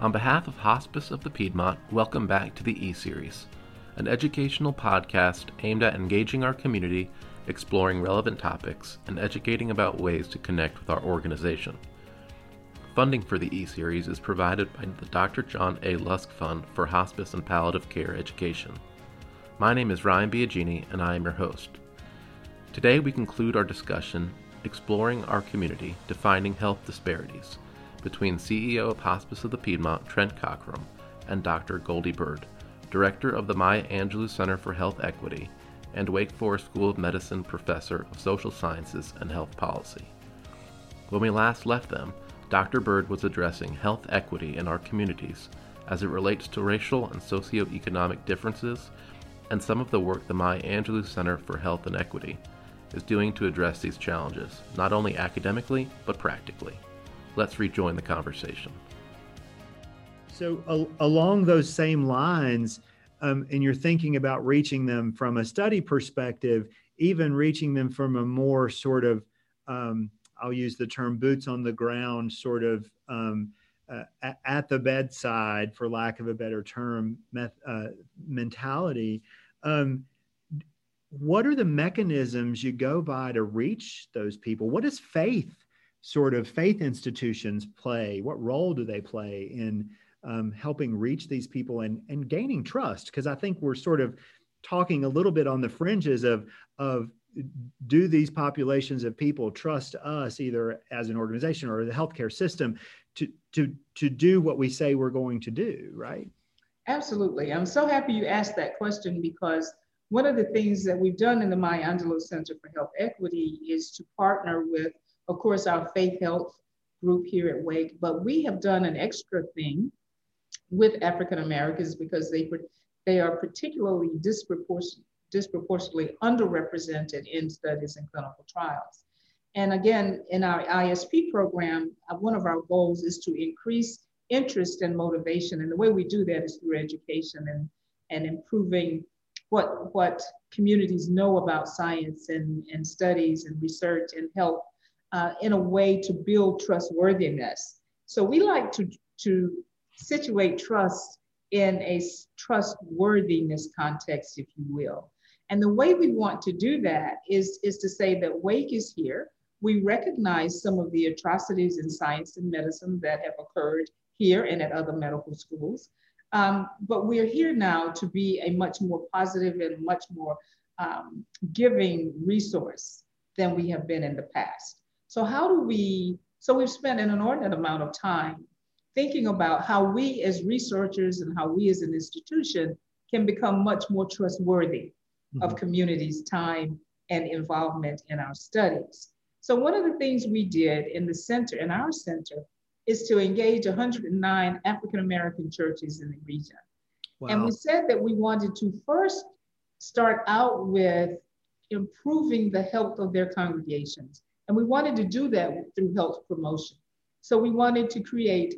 On behalf of Hospice of the Piedmont, welcome back to the E Series, an educational podcast aimed at engaging our community, exploring relevant topics, and educating about ways to connect with our organization. Funding for the E Series is provided by the Dr. John A. Lusk Fund for Hospice and Palliative Care Education. My name is Ryan Biagini, and I am your host. Today, we conclude our discussion exploring our community, defining health disparities between CEO of Hospice of the Piedmont, Trent Cockrum, and Dr. Goldie Byrd, Director of the Maya Angelou Center for Health Equity, and Wake Forest School of Medicine Professor of Social Sciences and Health Policy. When we last left them, Dr. Byrd was addressing health equity in our communities as it relates to racial and socioeconomic differences and some of the work the Maya Angelou Center for Health and Equity is doing to address these challenges, not only academically, but practically. Let's rejoin the conversation. So, along those same lines, um, and you're thinking about reaching them from a study perspective, even reaching them from a more sort of, um, I'll use the term boots on the ground, sort of um, uh, at the bedside, for lack of a better term, uh, mentality. Um, what are the mechanisms you go by to reach those people? What does faith, sort of faith institutions, play? What role do they play in um, helping reach these people and, and gaining trust? Because I think we're sort of talking a little bit on the fringes of, of do these populations of people trust us either as an organization or the healthcare system to, to, to do what we say we're going to do, right? Absolutely. I'm so happy you asked that question because one of the things that we've done in the Maya Angelou Center for Health Equity is to partner with, of course, our faith health group here at Wake, but we have done an extra thing with African Americans because they, they are particularly disproportionate, disproportionately underrepresented in studies and clinical trials. And again, in our ISP program, uh, one of our goals is to increase interest and motivation. And the way we do that is through education and, and improving what, what communities know about science and, and studies and research and health uh, in a way to build trustworthiness. So we like to, to situate trust in a trustworthiness context, if you will. And the way we want to do that is, is to say that Wake is here. We recognize some of the atrocities in science and medicine that have occurred here and at other medical schools. Um, but we're here now to be a much more positive and much more um, giving resource than we have been in the past. So how do we, so we've spent an inordinate amount of time thinking about how we as researchers and how we as an institution can become much more trustworthy mm-hmm. of communities' time and involvement in our studies. So one of the things we did in the center, in our center, is to engage 109 African American churches in the region. Wow. And we said that we wanted to first start out with improving the health of their congregations. And we wanted to do that through health promotion. So we wanted to create,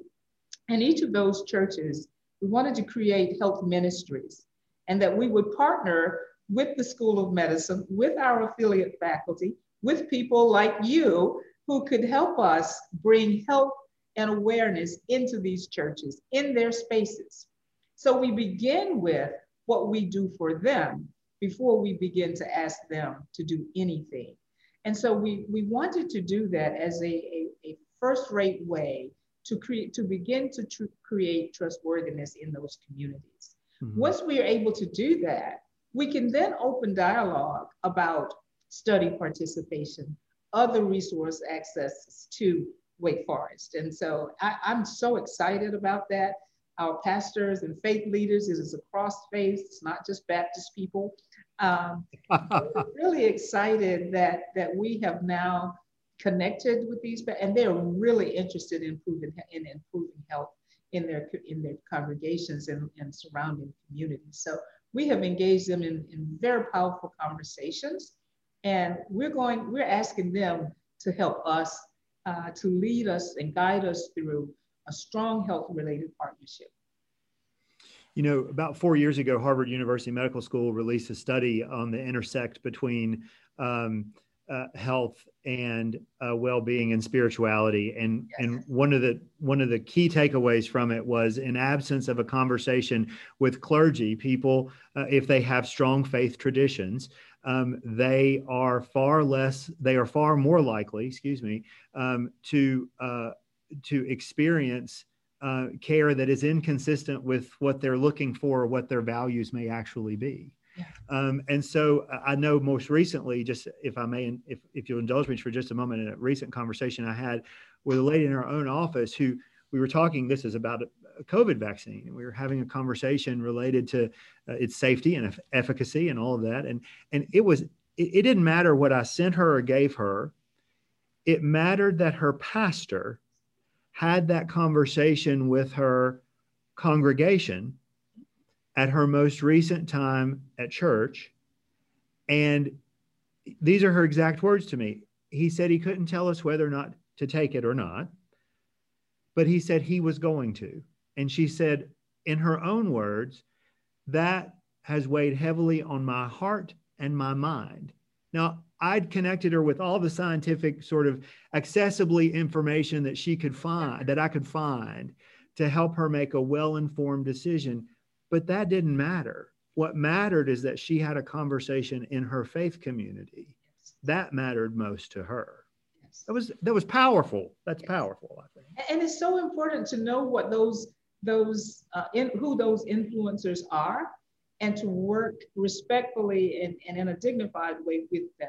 in each of those churches, we wanted to create health ministries and that we would partner with the School of Medicine, with our affiliate faculty, with people like you who could help us bring health and awareness into these churches, in their spaces. So we begin with what we do for them before we begin to ask them to do anything. And so we, we wanted to do that as a, a, a first-rate way to create to begin to tr- create trustworthiness in those communities. Mm-hmm. Once we are able to do that, we can then open dialogue about study participation, other resource access to Wake Forest. And so I, am so excited about that. Our pastors and faith leaders, it is across faith, it's not just Baptist people. Um, really excited that, that we have now connected with these, and they're really interested in improving, in improving health in their, in their congregations and, and surrounding communities. So we have engaged them in, in very powerful conversations, and we're going, we're asking them to help us uh, to lead us and guide us through a strong health related partnership. You know, about four years ago, Harvard University Medical School released a study on the intersect between um, uh, health and uh, well-being and spirituality and yes. and one of the one of the key takeaways from it was in absence of a conversation with clergy people uh, if they have strong faith traditions um, they are far less they are far more likely excuse me um, to uh, to experience uh, care that is inconsistent with what they're looking for or what their values may actually be um, and so I know most recently, just if I may, if, if you'll indulge me for just a moment, in a recent conversation I had with a lady in our own office who we were talking, this is about a COVID vaccine. And we were having a conversation related to uh, its safety and efficacy and all of that. And, and it was, it, it didn't matter what I sent her or gave her. It mattered that her pastor had that conversation with her congregation at her most recent time at church. And these are her exact words to me. He said he couldn't tell us whether or not to take it or not, but he said he was going to. And she said, in her own words, that has weighed heavily on my heart and my mind. Now, I'd connected her with all the scientific sort of accessibly information that she could find, that I could find to help her make a well informed decision. But that didn't matter. What mattered is that she had a conversation in her faith community. Yes. That mattered most to her. Yes. That was that was powerful. That's yes. powerful, I think. And it's so important to know what those those uh, in, who those influencers are and to work respectfully and, and in a dignified way with them.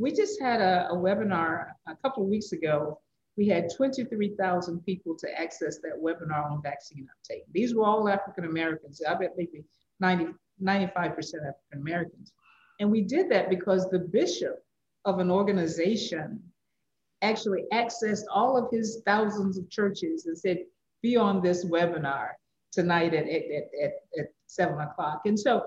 We just had a, a webinar a couple of weeks ago we had 23,000 people to access that webinar on vaccine uptake. These were all African Americans. I bet maybe 90, 95% African Americans. And we did that because the bishop of an organization actually accessed all of his thousands of churches and said, be on this webinar tonight at, at, at, at seven o'clock. And so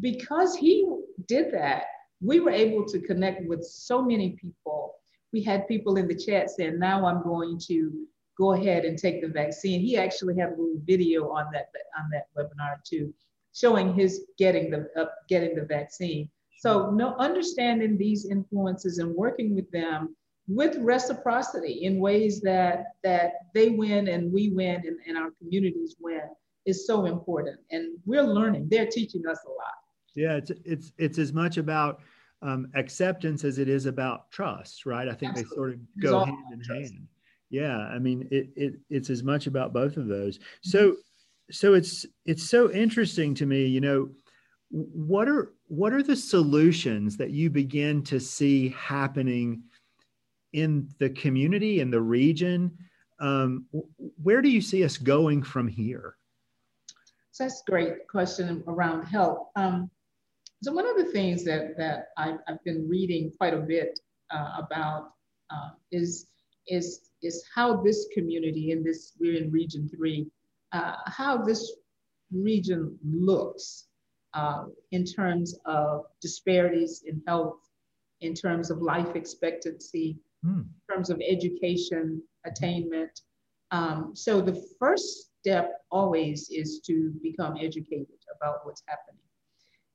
because he did that, we were able to connect with so many people we had people in the chat saying, now I'm going to go ahead and take the vaccine. He actually had a little video on that on that webinar too, showing his getting the uh, getting the vaccine. So no understanding these influences and working with them with reciprocity in ways that that they win and we win and, and our communities win is so important. And we're learning. They're teaching us a lot. Yeah, it's it's it's as much about um, acceptance as it is about trust, right? I think Absolutely. they sort of go hand in trust. hand. Yeah, I mean, it, it it's as much about both of those. Mm-hmm. So, so it's it's so interesting to me. You know, what are what are the solutions that you begin to see happening in the community in the region? Um, where do you see us going from here? So that's a great question around health. Um, so one of the things that, that I, have I've been reading quite a bit uh, about uh, is, is, is how this community in this, we're in region three, uh, how this region looks uh, in terms of disparities in health, in terms of life expectancy, mm. in terms of education, attainment. Um, so the first step always is to become educated about what's happening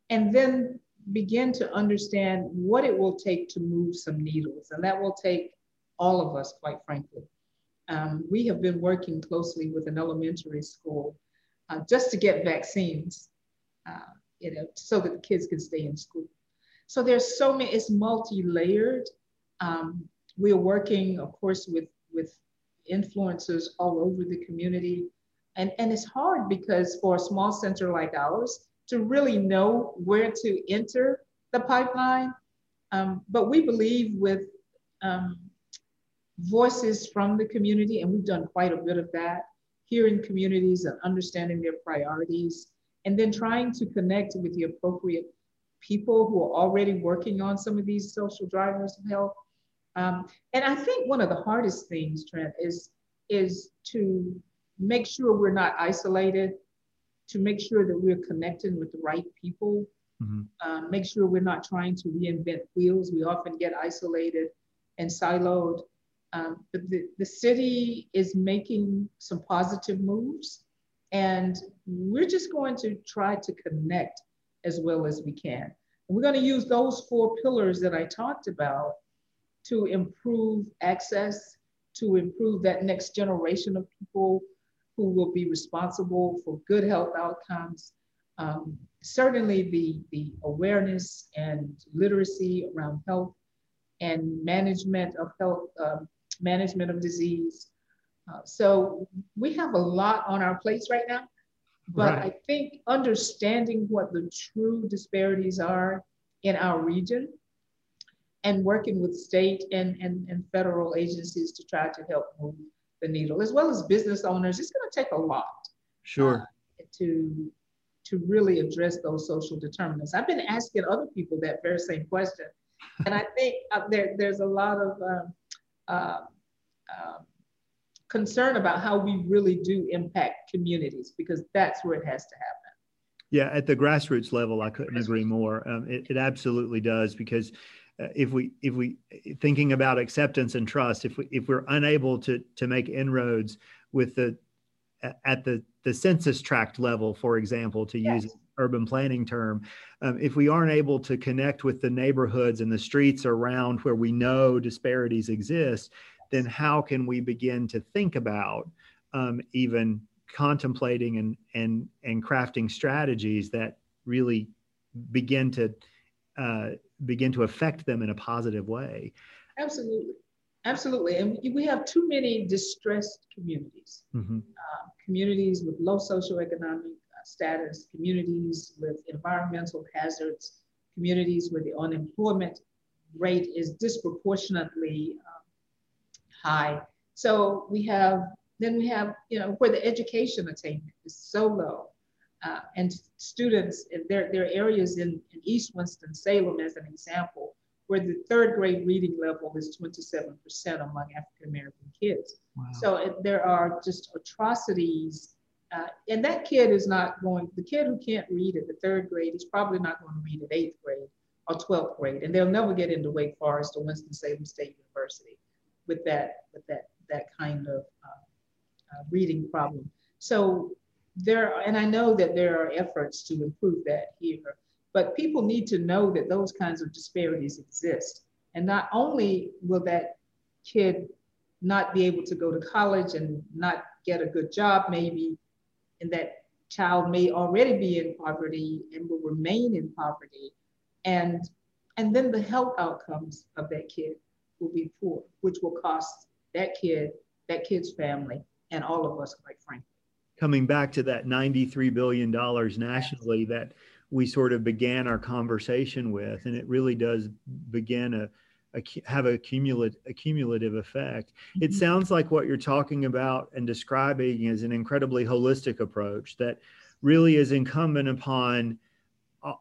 and then begin to understand what it will take to move some needles. And that will take all of us, quite frankly. Um, we have been working closely with an elementary school uh, just to get vaccines, uh, you know, so that the kids can stay in school. So there's so many, it's multi-layered. Um, we are working, of course, with, with influencers all over the community. And, and it's hard because for a small center like ours, to really know where to enter the pipeline. Um, but we believe with um, voices from the community, and we've done quite a bit of that, hearing communities and understanding their priorities, and then trying to connect with the appropriate people who are already working on some of these social drivers of health. Um, and I think one of the hardest things, Trent, is, is to make sure we're not isolated to make sure that we're connecting with the right people, mm-hmm. um, make sure we're not trying to reinvent wheels. We often get isolated and siloed. Um, but the, the city is making some positive moves, and we're just going to try to connect as well as we can. we're going to use those four pillars that I talked about to improve access, to improve that next generation of people who will be responsible for good health outcomes. Um, certainly the, the awareness and literacy around health and management of health, uh, management of disease. Uh, so we have a lot on our plates right now, but right. I think understanding what the true disparities are in our region and working with state and, and, and federal agencies to try to help move the needle, as well as business owners. It's going to take a lot. Sure. Uh, to to really address those social determinants. I've been asking other people that very same question, and I think uh, there, there's a lot of um, uh, uh, concern about how we really do impact communities because that's where it has to happen. Yeah, at the grassroots level, I couldn't agree more. Um, it, it absolutely does because if we if we thinking about acceptance and trust if we if we're unable to to make inroads with the at the the census tract level for example to yes. use urban planning term um, if we aren't able to connect with the neighborhoods and the streets around where we know disparities exist then how can we begin to think about um, even contemplating and and and crafting strategies that really begin to uh, begin to affect them in a positive way. Absolutely. Absolutely. And we have too many distressed communities, mm-hmm. uh, communities with low socioeconomic uh, status, communities with environmental hazards, communities where the unemployment rate is disproportionately um, high. So we have, then we have, you know, where the education attainment is so low uh, and students, there, there are areas in, in East Winston-Salem as an example, where the third grade reading level is 27% among African-American kids. Wow. So it, there are just atrocities. Uh, and that kid is not going, the kid who can't read at the third grade is probably not going to read at eighth grade or 12th grade. And they'll never get into Wake Forest or Winston-Salem State University with that, with that, that kind of uh, uh, reading problem. So there, and I know that there are efforts to improve that here, but people need to know that those kinds of disparities exist. And not only will that kid not be able to go to college and not get a good job, maybe, and that child may already be in poverty and will remain in poverty. And, and then the health outcomes of that kid will be poor, which will cost that kid, that kid's family, and all of us, quite frankly coming back to that $93 billion nationally that we sort of began our conversation with. And it really does begin a, a have a cumulative, a cumulative effect. Mm-hmm. It sounds like what you're talking about and describing is an incredibly holistic approach that really is incumbent upon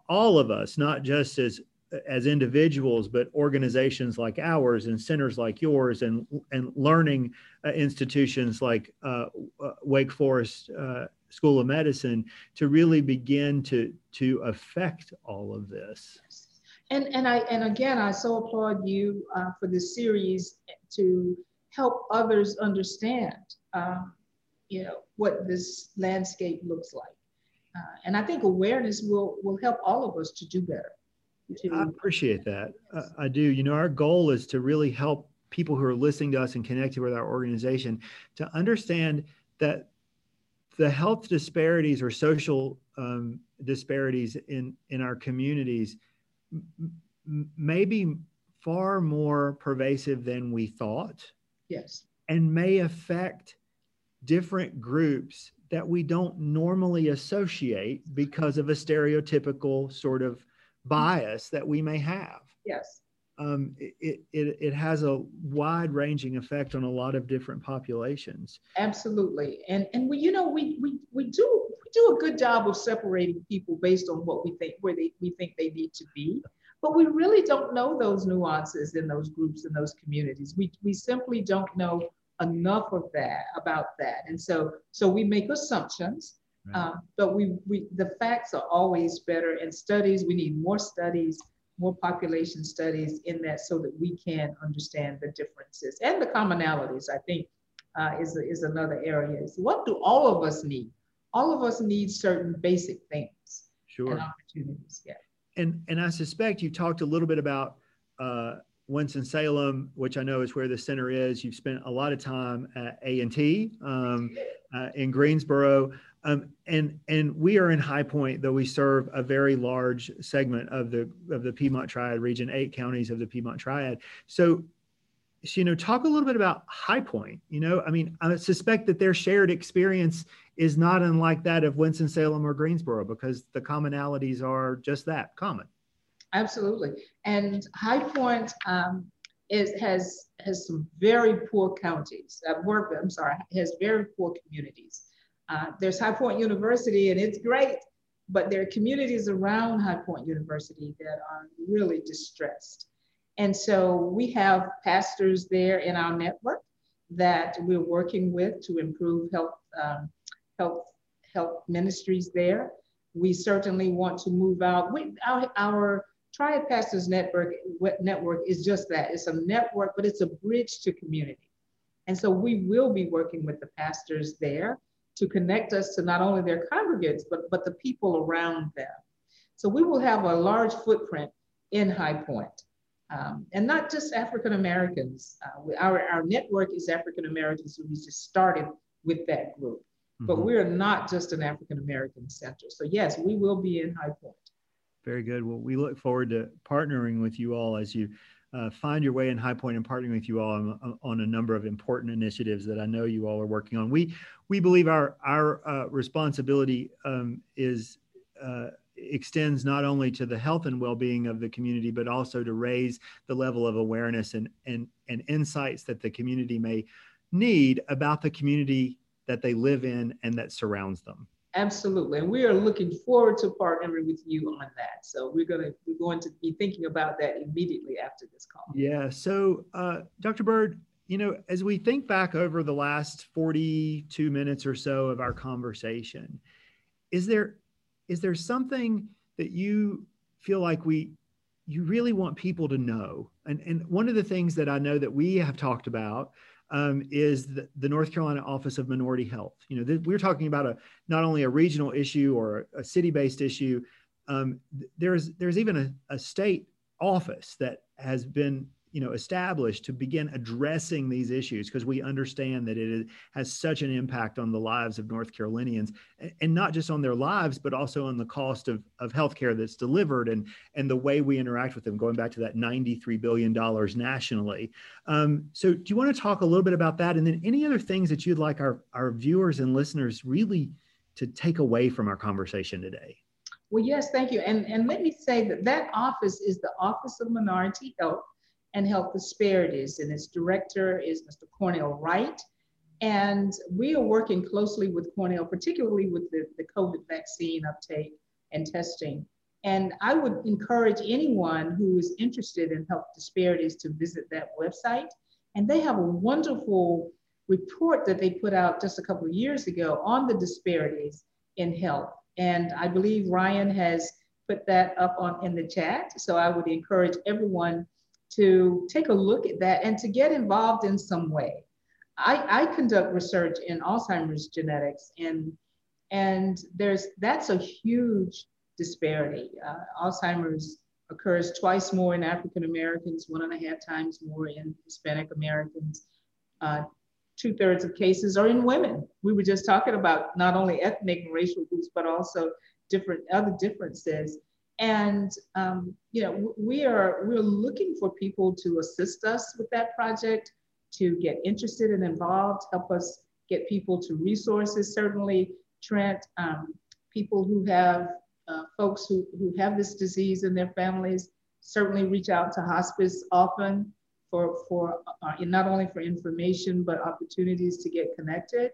all of us, not just as as individuals, but organizations like ours and centers like yours and, and learning uh, institutions like uh, uh, Wake Forest uh, School of Medicine to really begin to, to affect all of this. And, and, I, and again, I so applaud you uh, for this series to help others understand um, you know, what this landscape looks like. Uh, and I think awareness will, will help all of us to do better. I appreciate that. Uh, I do. You know, our goal is to really help people who are listening to us and connected with our organization to understand that the health disparities or social um, disparities in in our communities m- may be far more pervasive than we thought. Yes. And may affect different groups that we don't normally associate because of a stereotypical sort of bias that we may have. Yes. Um, it, it, it has a wide ranging effect on a lot of different populations. Absolutely. And, and we, you know, we, we, we do, we do a good job of separating people based on what we think, where they, we think they need to be. But we really don't know those nuances in those groups and those communities. We, we simply don't know enough of that about that. And so, so we make assumptions um, but we, we, the facts are always better and studies, we need more studies, more population studies in that so that we can understand the differences and the commonalities, I think uh, is, is another area. Is what do all of us need? All of us need certain basic things sure. and opportunities, yeah. and and I suspect you talked a little bit about uh, Winston Salem, which I know is where the center is. You've spent a lot of time at A and T um, uh, in Greensboro, um, and and we are in High Point, though we serve a very large segment of the of the Piedmont Triad region, eight counties of the Piedmont Triad. So, so you know, talk a little bit about High Point. You know, I mean, I suspect that their shared experience is not unlike that of Winston Salem or Greensboro because the commonalities are just that common. Absolutely, and High Point um, is has has some very poor counties. Uh, work, I'm sorry, has very poor communities. Uh, there's High Point University, and it's great, but there are communities around High Point University that are really distressed. And so we have pastors there in our network that we're working with to improve health, um, health, health ministries there. We certainly want to move out. We, our, our Triad Pastors Network, network is just that. It's a network, but it's a bridge to community. And so we will be working with the pastors there to connect us to not only their congregants, but, but the people around them. So we will have a large footprint in High Point. Um, and not just African Americans. Uh, our, our network is African Americans, so we just started with that group. Mm-hmm. But we're not just an African American center. So, yes, we will be in High Point. Very good. Well, we look forward to partnering with you all as you uh, find your way in High Point and partnering with you all on, on, a number of important initiatives that I know you all are working on. We we believe our our uh, responsibility um, is uh, extends not only to the health and well-being of the community, but also to raise the level of awareness and and and insights that the community may need about the community that they live in and that surrounds them. Absolutely, and we are looking forward to partnering with you on that. So we're gonna we're going to be thinking about that immediately after this call. Yeah. So, uh, Dr. Byrd, you know, as we think back over the last forty-two minutes or so of our conversation, is there is there something that you feel like we you really want people to know? And and one of the things that I know that we have talked about um, is the, the, North Carolina Office of Minority Health. You know, th- we're talking about a not only a regional issue or a, a city-based issue. Um, there's there's even a, a state office that has been you know established to begin addressing these issues because we understand that it has such an impact on the lives of north carolinians and not just on their lives but also on the cost of, of healthcare that's delivered and and the way we interact with them going back to that 93 billion dollars nationally. Um, so do you want to talk a little bit about that? And then any other things that you'd like our, our viewers and listeners really to take away from our conversation today? Well yes thank you. And and let me say that that office is the office of minority health and health disparities. And its director is Mr. Cornell Wright. And we are working closely with Cornell, particularly with the, the COVID vaccine uptake and testing. And I would encourage anyone who is interested in health disparities to visit that website. And they have a wonderful report that they put out just a couple of years ago on the disparities in health. And I believe Ryan has put that up on in the chat. So I would encourage everyone to take a look at that and to get involved in some way. I, I conduct research in Alzheimer's genetics and and there's that's a huge disparity. Uh, Alzheimer's occurs twice more in African Americans, one and a half times more in Hispanic Americans. Uh, Two thirds of cases are in women. We were just talking about not only ethnic and racial groups, but also different other differences. And um, you know, we are we're looking for people to assist us with that project, to get interested and involved, help us get people to resources. Certainly, Trent, um, people who have uh, folks who, who have this disease in their families certainly reach out to hospice often for, for uh, not only for information, but opportunities to get connected.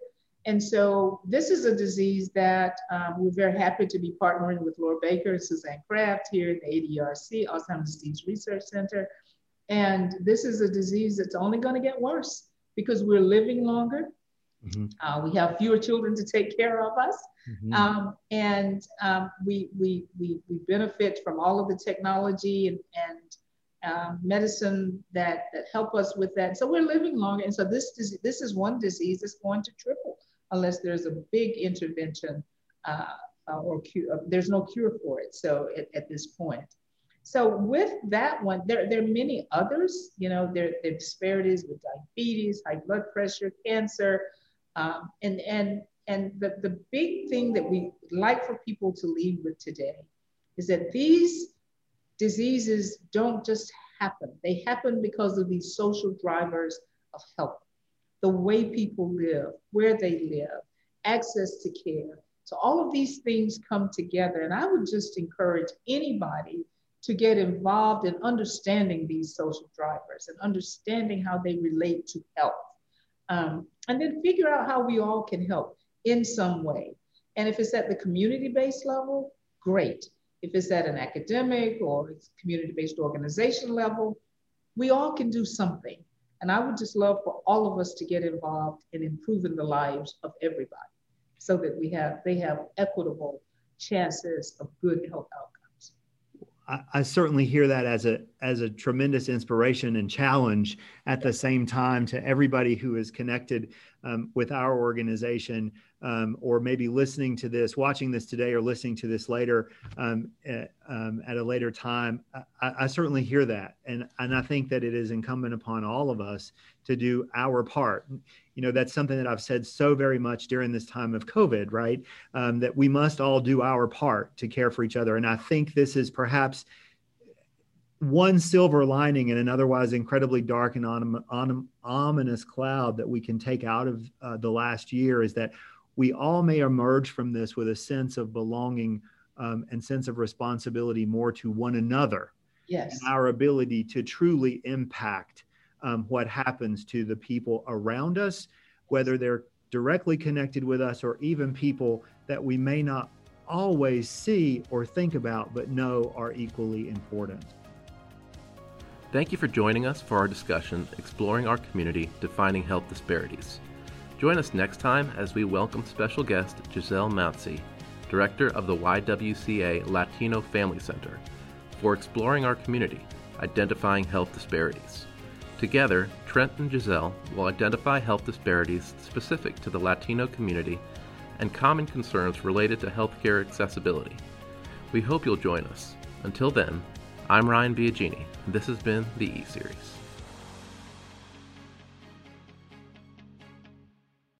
And so this is a disease that um, we're very happy to be partnering with Laura Baker and Suzanne Craft here at the ADRC, Alzheimer's Disease Research Center. And this is a disease that's only going to get worse because we're living longer. Mm-hmm. Uh, we have fewer children to take care of us. Mm-hmm. Um, and um, we, we, we, we benefit from all of the technology and, and um, medicine that, that help us with that. So we're living longer. And so this, this is one disease that's going to triple unless there's a big intervention uh, uh, or cure, uh, there's no cure for it. So at, at, this point. So with that one, there, there are many others, you know, there, there are disparities with diabetes, high blood pressure, cancer, um, and, and, and the, the big thing that we like for people to leave with today is that these diseases don't just happen. They happen because of these social drivers of health, the way people live, where they live, access to care. So all of these things come together. And I would just encourage anybody to get involved in understanding these social drivers and understanding how they relate to health. Um, and then figure out how we all can help in some way. And if it's at the community based level, great. If it's at an academic or community based organization level, we all can do something. And I would just love for all of us to get involved in improving the lives of everybody so that we have they have equitable chances of good health outcomes. I, I, certainly hear that as a as a tremendous inspiration and challenge at the same time to everybody who is connected um, with our organization um, or maybe listening to this, watching this today, or listening to this later um, at, um, at, a later time. I, I, certainly hear that, and and I think that it is incumbent upon all of us to do our part. You know, that's something that I've said so very much during this time of COVID, right? Um, that we must all do our part to care for each other, and I think this is perhaps one silver lining in an otherwise incredibly dark and ominous cloud that we can take out of uh, the last year is that we all may emerge from this with a sense of belonging um, and sense of responsibility more to one another. Yes. And our ability to truly impact um, what happens to the people around us, whether they're directly connected with us or even people that we may not always see or think about but know are equally important. Thank you for joining us for our discussion exploring our community defining health disparities. Join us next time as we welcome special guest Giselle Mountsey, Director of the YWCA Latino Family Center, for exploring our community, identifying health disparities. Together, Trent and Giselle will identify health disparities specific to the Latino community and common concerns related to healthcare accessibility. We hope you'll join us. Until then, I'm Ryan Biagini, this has been the E Series.